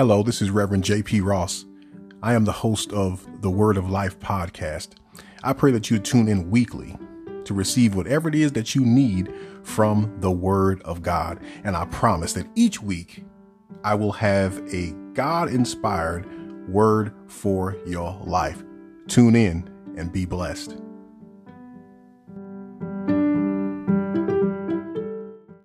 Hello, this is Reverend J.P. Ross. I am the host of the Word of Life podcast. I pray that you tune in weekly to receive whatever it is that you need from the Word of God. And I promise that each week I will have a God inspired word for your life. Tune in and be blessed.